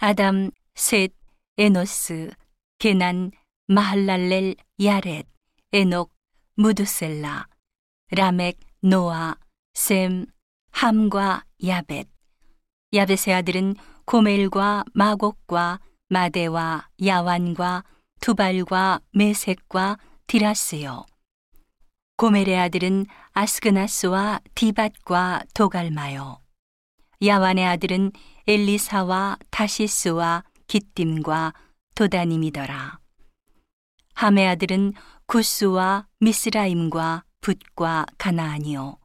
아담, 셋, 에노스, 게난, 마할랄렐, 야렛, 에녹, 무드셀라, 라멕, 노아, 셈, 함과 야벳. 야벳의 아들은 고멜과 마곡과 마대와 야완과 두발과 메색과 디라스요. 고멜의 아들은 아스그나스와 디밧과 도갈마요. 야완의 아들은 엘리사와 다시스와 기띔과 도다님이더라. 함의 아들은 구스와 미스라임과 붓과 가나안이요.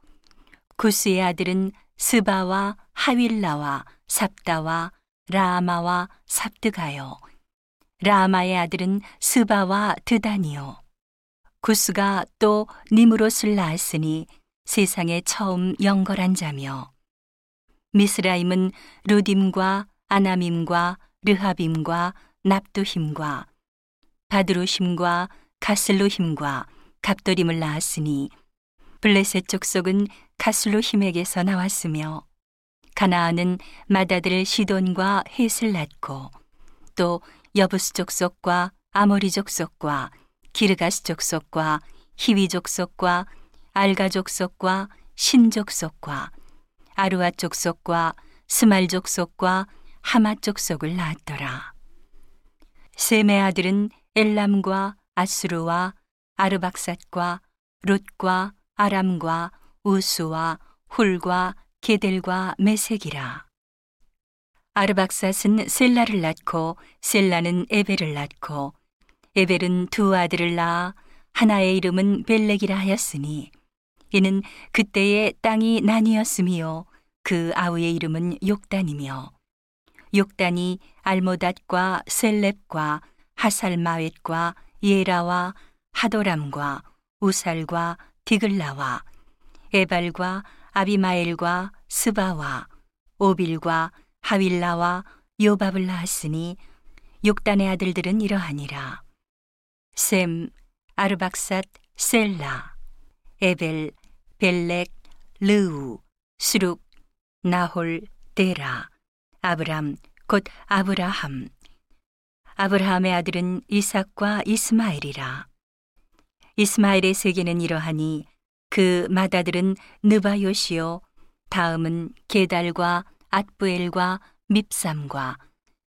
구스의 아들은 스바와 하윌라와 삽다와 라마와 삽드가요. 라마의 아들은 스바와 드다니요. 구스가 또 니무롯을 낳았으니 세상에 처음 영걸한 자며 미스라임은 루딤과 아나밈과 르하빔과 납두힘과 바드루힘과 가슬루힘과 갑도림을 낳았으니 블레셋 족속은 가슬루힘에게서 나왔으며 가나안은 마다들 시돈과 헷을 낳고 또 여부스 족속과 아모리 족속과 기르가스 족속과 히위 족속과 알가 족속과 신 족속과 아루아 족속과 스말 족속과 하마 족속을 낳았더라. 셈의 아들은 엘람과 아스루와 아르박삿과 롯과 아람과 우수와 훌과 게델과 메색이라. 아르박삿은 셀라를 낳고 셀라는 에벨을 낳고 에벨은 두 아들을 낳아 하나의 이름은 벨렉이라 하였으니 이는 그때의 땅이 나뉘었으며 그 아우의 이름은 욕단이며. 욕단이 알모닷과 셀렙과 하살마웻과 예라와 하도람과 우살과 디글라와 에발과 아비마엘과 스바와 오빌과 하윌라와 요밥을 낳았으니 욕단의 아들들은 이러하니라. 셈 아르박삿 셀라 에벨 벨렉 르우 수룩 나홀 데라 아브람 곧 아브라함. 아브라함의 아들은 이삭과 이스마엘이라. 이스마엘의 세계는 이러하니 그 맏아들은 느바요시요 다음은 게달과 앗부엘과 밉삼과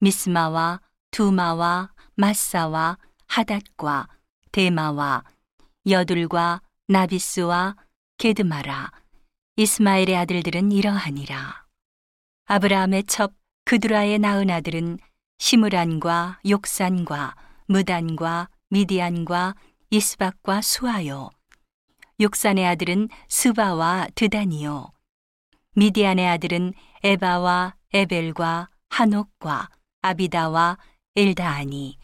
미스마와 두마와 마사와 하닷과 데마와 여둘과 나비스와 게드마라 이스마엘의 아들들은 이러하니라. 아브라함의 첩 그두라의 낳은 아들은 시므란과 욕산과 무단과 미디안과 이스박과 수아요. 욕산의 아들은 스바와 드다니요. 미디안의 아들은 에바와 에벨과 한옥과 아비다와 엘다하니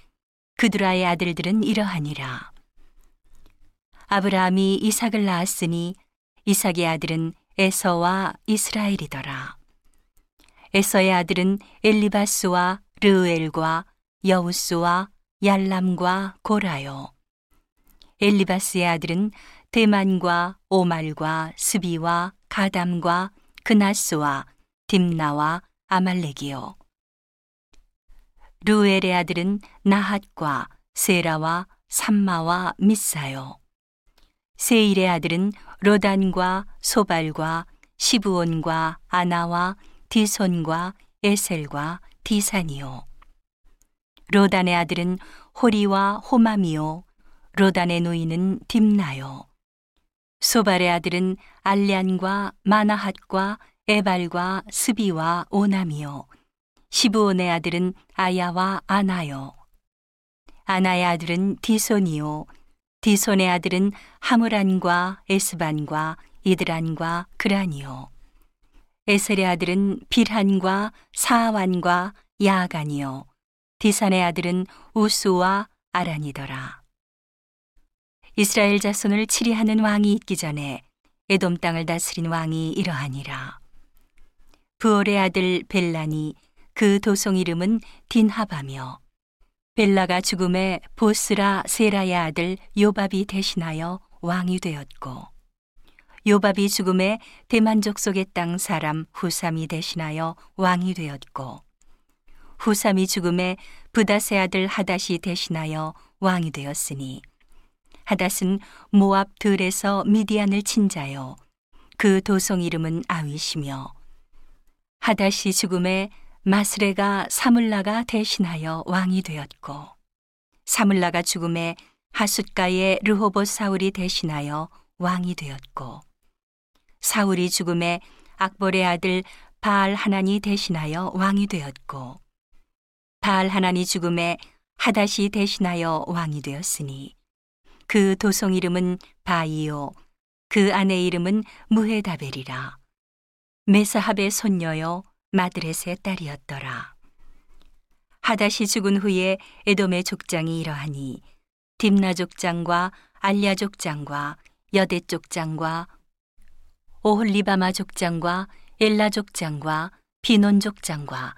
그두라의 아들들은 이러하니라. 아브라함이 이삭을 낳았으니 이삭의 아들은 에서와 이스라엘이더라 에서의 아들은 엘리바스와 르엘과 여우스와 얄람과 고라요 엘리바스의 아들은 대만과 오말과 스비와 가담과 그나스와 딥나와 아말렉이요. 루엘의 아들은 나핫과 세라와 삼마와 미사요. 세일의 아들은 로단과 소발과 시부온과 아나와 디손과 에셀과 디산이요. 로단의 아들은 호리와 호마미요. 로단의 노인은 딥나요. 소발의 아들은 알리안과 마나핫과 에발과 스비와 오남이요. 시부온의 아들은 아야와 아나요. 아나의 아들은 디손이요. 디손의 아들은 하무란과 에스반과 이드란과 그란이요. 에셀의 아들은 빌한과 사완과 야간이요. 디산의 아들은 우수와 아란이더라. 이스라엘 자손을 치리하는 왕이 있기 전에 에돔 땅을 다스린 왕이 이러하니라. 부올의 아들 벨란이 그 도성 이름은 딘하바며 벨라가 죽음에 보스라 세라의 아들 요밥이 대신하여 왕이 되었고 요밥이 죽음에 대만족 속의 땅 사람 후삼이 대신하여 왕이 되었고 후삼이 죽음에 부다세 아들 하닷이 대신하여 왕이 되었으니 하닷은 모압 들에서 미디안을 친 자요. 그 도성 이름은 아윗이며 하닷이 죽음에 마스레가 사물라가 대신하여 왕이 되었고 사물라가 죽음에 하숫가의 르호봇 사울이 대신하여 왕이 되었고 사울이 죽음에 악볼의 아들 바알 하나니 대신하여 왕이 되었고 바알 하나니 죽음에 하닷이 대신하여 왕이 되었으니 그 도성 이름은 바이오 그 아내 이름은 무헤다벨이라. 메사합의 손녀요 마드렛의 딸이었더라 하닷이 죽은 후에 에돔의 족장이 이러하니 딥나 족장과 알랴 족장과 여대 족장과 오홀리바마 족장과 엘라 족장과 비논 족장과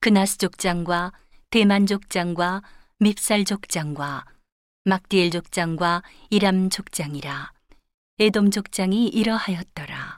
그나스 족장과 대만 족장과 밉살 족장과 막디엘 족장과 이람 족장이라 에돔 족장이 이러하였더라.